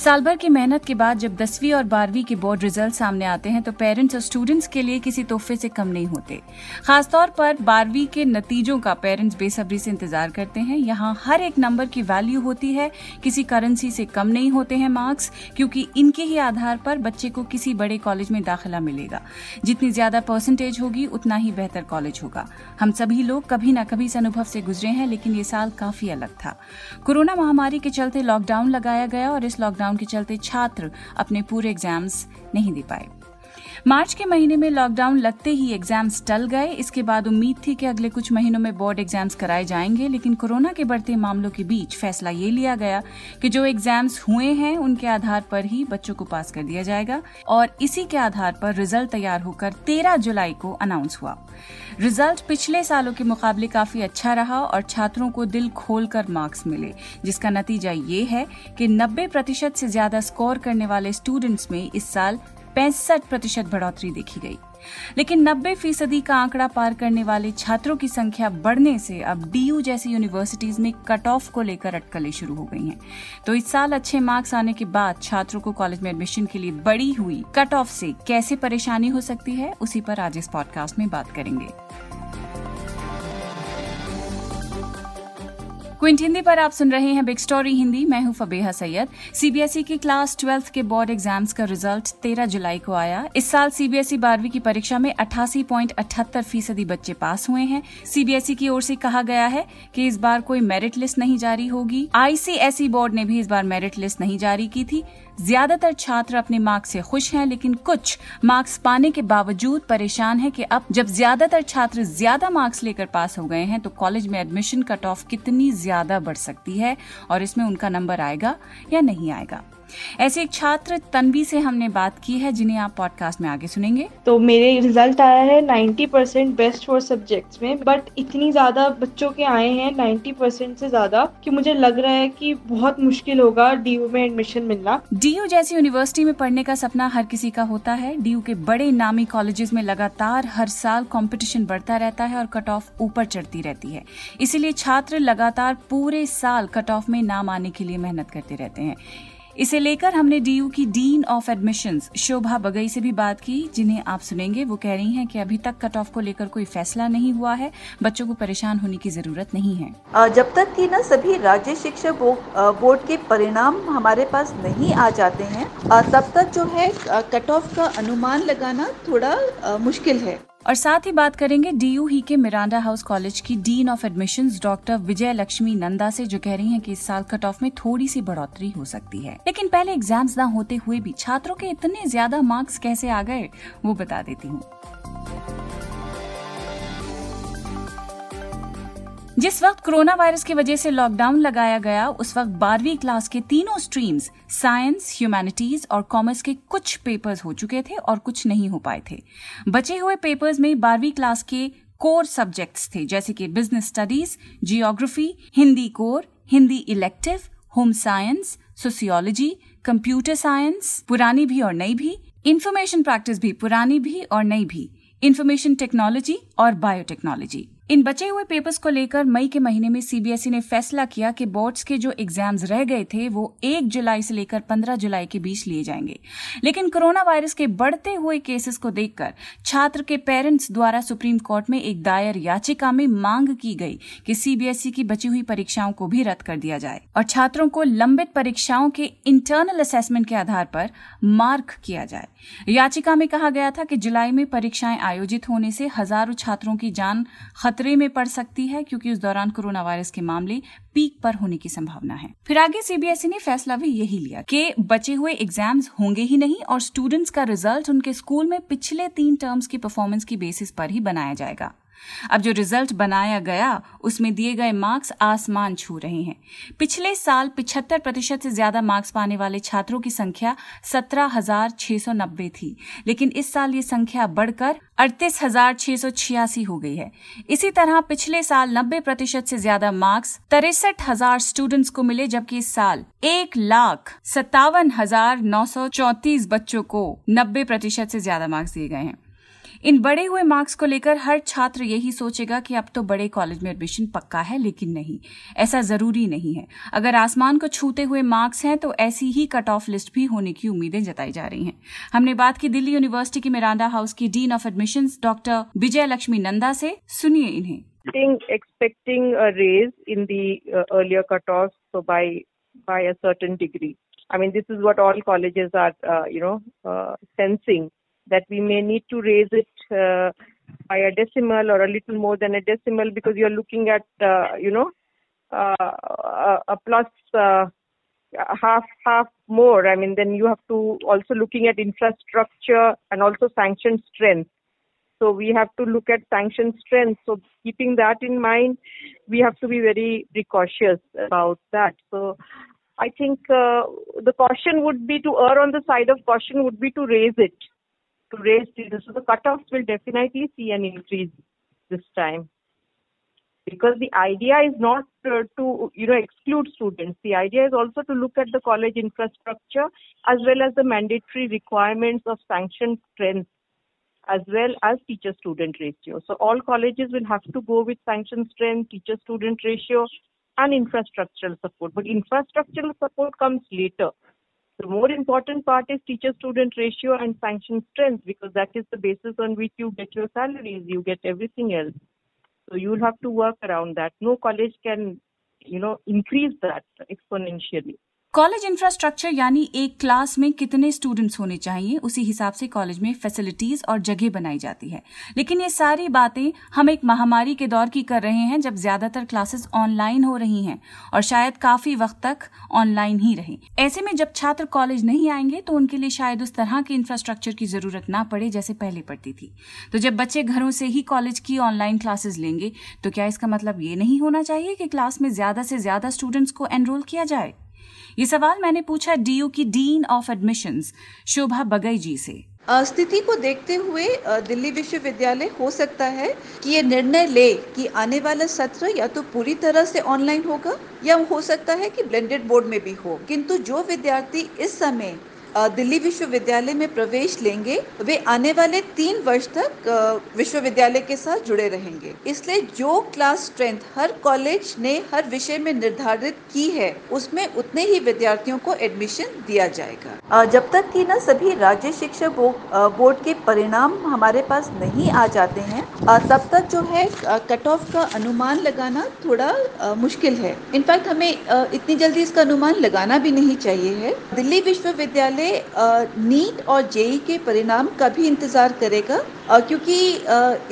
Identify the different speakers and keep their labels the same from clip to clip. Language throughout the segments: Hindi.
Speaker 1: साल भर की मेहनत के बाद जब दसवीं और बारहवीं के बोर्ड रिज़ल्ट सामने आते हैं तो पेरेंट्स और स्टूडेंट्स के लिए किसी तोहफे से कम नहीं होते। खासतौर पर बारहवीं के नतीजों का पेरेंट्स बेसब्री से इंतज़ार करते हैं। यहाँ हर एक नंबर की वैल्यू होती है। किसी करेंसी से कम नहीं होते हैं मार्क्स क्योंकि इनके ही आधार पर बच्चे को किसी बड़े कॉलेज में दाखिला मिलेगा। जितनी ज़्यादा परसेंटेज होगी, उतना ही बेहतर कॉलेज होगा। हम सभी लोग कभी ना कभी इस अनुभव से गुजरे हैं, लेकिन ये साल काफ़ी अलग था। कोरोना महामारी के चलते लॉकडाउन लगाया गया और इस लॉकडाउन लॉकडाउन के चलते छात्र अपने पूरे एग्ज़ाम्स नहीं दे पाए। मार्च के महीने में लॉकडाउन लगते ही एग्ज़ाम्स टल गए। इसके बाद उम्मीद थी कि अगले कुछ महीनों में बोर्ड एग्ज़ाम्स कराए जाएँगे, लेकिन कोरोना के बढ़ते मामलों के बीच फैसला ये लिया गया कि जो एग्ज़ाम्स हुए हैं, उनके आधार पर ही बच्चों को पास कर दिया जाएगा और इसी के आधार पर रिज़ल्ट तैयार होकर 13 जुलाई को अनाउंस हुआ। रिज़ल्ट पिछले सालों के मुकाबले काफ़ी अच्छा रहा और छात्रों को दिल खोलकर मार्क्स मिले, जिसका नतीजा ये है कि 90 प्रतिशत से ज़्यादा स्कोर करने वाले स्टूडेंट्स में इस साल पैंसठ प्रतिशत बढ़ोतरी देखी गई। लेकिन 90 फ़ीसदी का आंकड़ा पार करने वाले छात्रों की संख्या बढ़ने से अब डीयू जैसी यूनिवर्सिटीज में कट ऑफ़ को लेकर अटकलें शुरू हो गई हैं। तो इस साल अच्छे मार्क्स आने के बाद छात्रों को कॉलेज में एडमिशन के लिए बड़ी हुई कट ऑफ़ से कैसे परेशानी हो सकती है, उसी पर आज इस पॉडकास्ट में बात करेंगे। क्विंट हिंदी पर आप सुन रहे हैं बिग स्टोरी हिंदी। मैं हूँ फबेहा सैयद। सीबीएसई की क्लास ट्वेल्थ के बोर्ड एग्ज़ाम्स का रिज़ल्ट 13 जुलाई को आया। इस साल सीबीएसई बारहवीं की परीक्षा में अठहत्तर फ़ीसदी बच्चे पास हुए हैं। सीबीएसई की ओर से कहा गया है कि इस बार कोई मेरिट लिस्ट नहीं जारी होगी। आईसीएसई बोर्ड ने भी इस बार मेरिट लिस्ट नहीं जारी की थी। ज़्यादातर छात्र अपने मार्क्स से खुश हैं, लेकिन कुछ मार्क्स पाने के बावजूद परेशान हैं कि अब जब ज़्यादातर छात्र ज़्यादा मार्क्स लेकर पास हो गए हैं तो कॉलेज में एडमिशन कट ऑफ़ कितनी ज़्यादा बढ़ सकती है और इसमें उनका नंबर आएगा या नहीं आएगा? ऐसे एक छात्र तनवी से हमने बात की है जिन्हें आप पॉडकास्ट में आगे सुनेंगे।
Speaker 2: तो मेरे रिज़ल्ट आया है 90 परसेंट बेस्ट फॉर सब्जेक्ट्स में बट इतनी ज़्यादा बच्चों के आए हैं 90 परसेंट से ज़्यादा कि मुझे लग रहा है कि बहुत मुश्किल होगा डीयू में एडमिशन मिलना।
Speaker 1: डीयू जैसी यूनिवर्सिटी में पढ़ने का सपना हर किसी का होता है। डीयू के बड़े नामी कॉलेजेस में लगातार हर साल कॉम्पिटिशन बढ़ता रहता है और कट ऑफ़ ऊपर चढ़ती रहती है। इसीलिए छात्र लगातार पूरे साल कट ऑफ़ में नाम आने के लिए मेहनत करते रहते हैं। इसे लेकर हमने डीयू की dean of admissions, Shobha Bagai से भी बात की, जिन्हें आप सुनेंगे। वो कह रही हैं कि अभी तक कट ऑफ़ को लेकर कोई फैसला नहीं हुआ है। बच्चों को परेशान होने की ज़रूरत नहीं है।
Speaker 3: जब तक कि ना सभी राज्य शिक्षा बोर्ड के परिणाम हमारे पास नहीं आ जाते हैं तब तक जो है कट ऑफ़ का अनुमान लगाना थोड़ा मुश्किल है।
Speaker 1: और साथ ही बात करेंगे डीयू ही के मिरांडा हाउस कॉलेज की dean of admissions doctor Vijay Lakshmi Nanda से, जो कह रही हैं कि इस साल कट ऑफ़ में थोड़ी सी बढ़ोतरी हो सकती है। लेकिन पहले एग्ज़ाम्स ना होते हुए भी छात्रों के इतने ज़्यादा मार्क्स कैसे आ गए, वो बता देती हूँ। जिस वक्त कोरोना वायरस की वजह से लॉकडाउन लगाया गया, उस वक्त बारहवीं क्लास के तीनों स्ट्रीम्स, साइंस, ह्यूमैनिटीज और कॉमर्स के कुछ पेपर्स हो चुके थे और कुछ नहीं हो पाए थे। बचे हुए पेपर्स में बारहवीं क्लास के कोर सब्जेक्ट्स थे, जैसे कि business studies, geography, Hindi core, Hindi elective, home science, sociology, computer science, पुरानी भी और नई भी, इंफॉर्मेशन प्रैक्टिस भी पुरानी भी और नई भी, इंफॉर्मेशन टेक्नोलॉजी और बायोटेक्नोलॉजी। इन बचे हुए पेपर्स को लेकर मई के महीने में सीबीएसई ने फैसला किया कि बोर्ड्स के जो एग्ज़ाम्स रह गए थे, वो एक जुलाई से लेकर पंद्रह जुलाई के बीच लिए जाएँगे। लेकिन कोरोना वायरस के बढ़ते हुए केसेस को देखकर छात्र के पेरेंट्स द्वारा सुप्रीम कोर्ट में एक दायर याचिका में मांग की गई कि सीबीएसई की बची हुई परीक्षाओं को भी रद्द कर दिया जाए और छात्रों को लंबित परीक्षाओं के इंटरनल असेसमेंट के आधार पर मार्क किया जाए। याचिका में कहा गया था कि जुलाई में परीक्षाएँ आयोजित होने से हज़ारों छात्रों की जान खतरे खतरे में पड़ सकती है क्योंकि उस दौरान कोरोना वायरस के मामले पीक पर होने की संभावना है। फिर आगे सीबीएसई ने फैसला भी यही लिया कि बचे हुए एग्ज़ाम्स होंगे ही नहीं और स्टूडेंट्स का रिज़ल्ट उनके स्कूल में पिछले तीन टर्म्स की परफॉर्मेंस की बेसिस पर ही बनाया जाएगा। अब जो रिज़ल्ट बनाया गया, उसमें दिए गए मार्क्स आसमान छू रहे हैं। पिछले साल पिछहत्तर प्रतिशत से ज़्यादा मार्क्स पाने वाले छात्रों की संख्या सत्रह हज़ार छह सौ नब्बे थी, लेकिन इस साल ये संख्या बढ़कर अड़तीस हज़ार छह सौ छियासी हो गई है। इसी तरह पिछले साल नब्बे प्रतिशत से ज़्यादा मार्क्स तिरसठ हज़ार स्टूडेंट्स को मिले, जबकि इस साल एक लाख सत्तावन हज़ार नौ सौ चौतीस बच्चों को नब्बे प्रतिशत से ज़्यादा मार्क्स दिए गए हैं। इन बड़े हुए मार्क्स को लेकर हर छात्र यही सोचेगा कि अब तो बड़े कॉलेज में एडमिशन पक्का है लेकिन नहीं। ऐसा ज़रूरी नहीं है। अगर आसमान को छूते हुए मार्क्स हैं तो ऐसी ही कट ऑफ़ लिस्ट भी होने की उम्मीदें जताई जा रही हैं। हमने बात की दिल्ली यूनिवर्सिटी की मिरांडा हाउस की dean of admission doctor Vijay Lakshmi Nanda से। सुनिए इन्हें।
Speaker 4: Uh, i mean this is what all colleges are uh, you know uh, sensing. That we may need to raise it uh, by a decimal or a little more than a decimal because you're looking at uh, you know uh, a, plus uh, half half more. I mean then you have to also looking at infrastructure and also sanction strength. So we have to look at sanction strength. So keeping that in mind we have to be very precautious about that. So i think uh, the caution would be to err on the side of caution would be to raise it to raise it so the cutoffs will definitely see an increase this time. Because the idea is not uh, to you know exclude students. The idea is also to look at the college infrastructure as well as the mandatory requirements of sanctioned strength as well as teacher student ratio. So all colleges will have to go with sanctioned strength teacher student ratio and infrastructural support. But infrastructural support comes later the more important part is teacher student ratio and sanction strength because that is the basis on which you get your salaries you get everything else so you'll have to work around that. No college can, you know, increase that exponentially.
Speaker 1: College infrastructure यानी एक क्लास में कितने स्टूडेंट्स होने चाहिए, उसी हिसाब से कॉलेज में फैसिलिटीज़ और जगह बनाई जाती है। लेकिन ये सारी बातें हम एक महामारी के दौर की कर रहे हैं जब ज़्यादातर क्लासेस ऑनलाइन हो रही हैं और शायद काफ़ी वक्त तक ऑनलाइन ही रहे। ऐसे में जब छात्र कॉलेज नहीं आएँगे तो उनके लिए शायद उस तरह के इंफ्रास्ट्रक्चर की ज़रूरत ना पड़े जैसे पहले पड़ती थी। तो जब बच्चे घरों से ही कॉलेज की ऑनलाइन क्लासेस लेंगे तो क्या इसका मतलब ये नहीं होना चाहिए कि क्लास में ज़्यादा से ज़्यादा स्टूडेंट्स को एनरोल किया जाए? ये सवाल मैंने पूछा डीयू की dean of admissions, Shobha Bagai ji से।
Speaker 3: स्थिति को देखते हुए दिल्ली विश्वविद्यालय हो सकता है कि ये निर्णय ले कि आने वाला सत्र या तो पूरी तरह से ऑनलाइन होगा या हो सकता है कि ब्लेंडेड बोर्ड में भी हो। किंतु जो विद्यार्थी इस समय दिल्ली विश्वविद्यालय में प्रवेश लेंगे, वे आने वाले तीन वर्ष तक विश्वविद्यालय के साथ जुड़े रहेंगे। इसलिए जो क्लास स्ट्रेंथ हर कॉलेज ने हर विषय में निर्धारित की है, उसमें उतने ही विद्यार्थियों को एडमिशन दिया जाएगा। जब तक कि ना सभी राज्य शिक्षा बोर्ड के परिणाम हमारे पास नहीं आ जाते हैं तब तक जो है कट ऑफ़ का अनुमान लगाना थोड़ा मुश्किल है। इनफैक्ट हमें इतनी जल्दी इसका अनुमान लगाना भी नहीं चाहिए है। दिल्ली विश्वविद्यालय पहले नीट और जेई के परिणाम का भी इंतज़ार करेगा? क्योंकि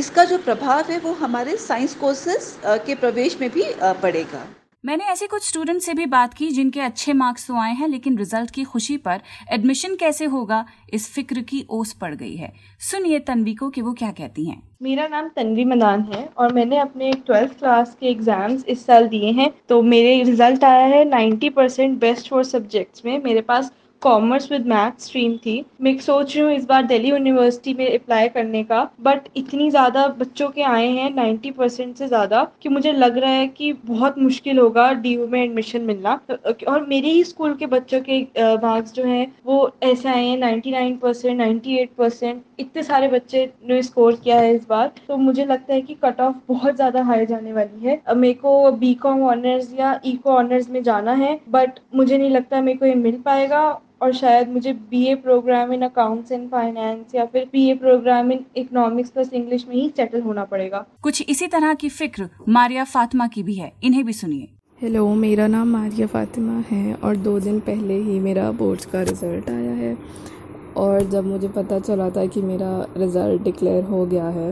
Speaker 3: इसका जो प्रभाव है वो हमारे साइंस कोर्सेज के प्रवेश में भी पड़ेगा।
Speaker 1: मैंने ऐसे कुछ स्टूडेंट से भी बात की जिनके अच्छे मार्क्स तो आए हैं लेकिन रिज़ल्ट की खुशी पर एडमिशन कैसे होगा इस फ़िक्र की ओस पड़ गई है। सुनिए तन्वी को कि वो क्या कहती हैं।
Speaker 2: मेरा नाम तन्वी मदान है और मैंने अपने ट्वेल्थ क्लास के एग्ज़ाम्स इस साल दिए हैं। तो मेरे रिज़ल्ट आया है 90 परसेंट बेस्ट फॉर सब्जेक्ट्स में। मेरे पास कॉमर्स विद मैथ स्ट्रीम थी। मैं सोच रही हूँ इस बार दिल्ली यूनिवर्सिटी में अप्लाई करने का बट इतनी ज़्यादा बच्चों के आए हैं नाइन्टी परसेंट से ज़्यादा, कि मुझे लग रहा है कि बहुत मुश्किल होगा DU में एडमिशन मिलना। और मेरे ही स्कूल के बच्चों के मार्क्स जो हैं, वो ऐसे आए हैं ninety nine percent ninety eight percent इतने सारे बच्चे ने स्कोर किया है इस बार। तो मुझे लगता है कि कट ऑफ़ बहुत ज़्यादा हाई जाने वाली है। मेरे को बी कॉम ऑनर्स या इको ऑनर्स में जाना है बट मुझे नहीं लगता मेरे को ये मिल पाएगा। और शायद मुझे BA programme in accounts and finance या फिर BA programme in economics plus English में ही सेटल होना पड़ेगा।
Speaker 1: कुछ इसी तरह की फ़िक्र मारिया फातिमा की भी है। इन्हें भी सुनिए।
Speaker 5: हेलो मेरा नाम मारिया फातिमा है और दो दिन पहले ही मेरा बोर्ड्स का रिज़ल्ट आया है। और जब मुझे पता चला था कि मेरा रिज़ल्ट डिक्लेयर हो गया है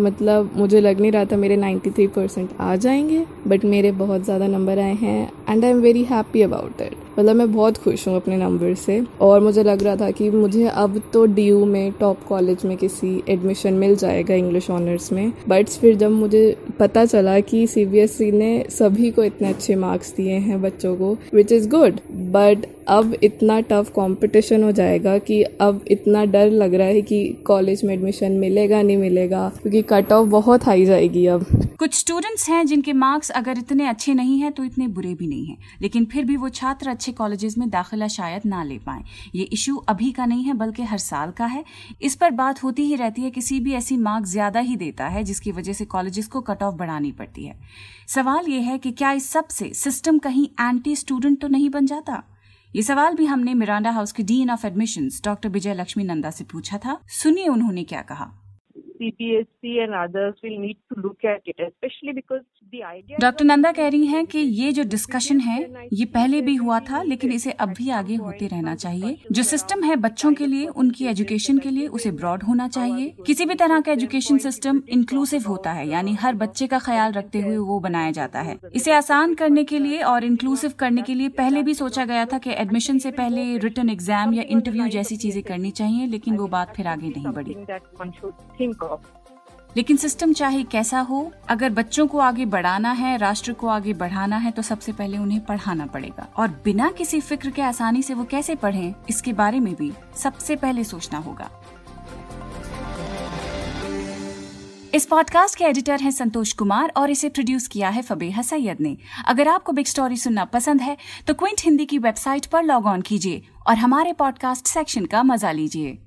Speaker 5: मतलब मुझे लग नहीं रहा था मेरे 93 परसेंट आ जाएँगे बट मेरे बहुत ज़्यादा नंबर आए हैं and I am very happy about it मतलब मैं बहुत खुश हूँ अपने नंबर से, और मुझे लग रहा था कि मुझे अब तो DU में टॉप कॉलेज में किसी एडमिशन मिल जाएगा इंग्लिश ऑनर्स में बट फिर जब मुझे पता चला कि सी e ने सभी को इतने अच्छे मार्क्स दिए हैं बच्चों को विच इज़ गुड बट अब इतना टफ कंपटीशन हो जाएगा कि अब इतना डर लग रहा है कि कॉलेज में एडमिशन मिलेगा, नहीं मिलेगा, क्योंकि कट ऑफ़ बहुत हाई जाएगी अब।
Speaker 1: कुछ स्टूडेंट्स हैं जिनके मार्क्स अगर इतने अच्छे नहीं हैं तो इतने बुरे भी नहीं हैं। लेकिन फिर भी वो छात्र अच्छे कॉलेजेस में दाखिला शायद ना ले पाए। ये इशू अभी का नहीं है, बल्कि हर साल का है। इस पर बात होती ही रहती है, किसी भी ऐसी मार्क्स ज़्यादा ही देता है, जिसकी वजह से कॉलेजेस को कट ऑफ़ बढ़ानी पड़ती है। सवाल ये है कि क्या इस सबसे सिस्टम कहीं एंटी स्टूडेंट तो नहीं बन जाता? ये सवाल भी हमने मिरांडा हाउस के dean of admission doctor Vijay Lakshmi Nanda से पूछा था। सुनिए उन्होंने क्या कहा।
Speaker 4: And others will need to look at it, especially because the idea.
Speaker 1: Doctor Nanda कह रही हैं कि ये जो डिस्कशन है ये पहले भी हुआ था लेकिन इसे अब भी आगे होते रहना चाहिए। जो सिस्टम है बच्चों के लिए उनकी एजुकेशन के लिए उसे ब्रॉड होना चाहिए। किसी भी तरह का एजुकेशन सिस्टम इंक्लूसिव होता है यानी हर बच्चे का ख्याल रखते हुए वो बनाया जाता है। इसे आसान करने के लिए और इंक्लूसिव करने के लिए पहले भी सोचा गया था कि एडमिशन से पहले रिटर्न एग्ज़ाम या इंटरव्यू जैसी चीज़ें करनी चाहिए लेकिन वो बात फिर आगे नहीं बढ़ी।
Speaker 4: Of.
Speaker 1: लेकिन सिस्टम चाहे कैसा हो, अगर बच्चों को आगे बढ़ाना है, राष्ट्र को आगे बढ़ाना है तो सबसे पहले उन्हें पढ़ाना पड़ेगा। और बिना किसी फ़िक्र के आसानी से वो कैसे पढ़ें, इसके बारे में भी सबसे पहले सोचना होगा। इस पॉडकास्ट के एडिटर हैं संतोष कुमार और इसे प्रोड्यूस किया है फबेहा सैयद ने। अगर आपको बिग स्टोरी सुनना पसंद है तो क्विंट हिंदी की वेबसाइट पर लॉग ऑन कीजिए और हमारे पॉडकास्ट सेक्शन का मज़ा लीजिए।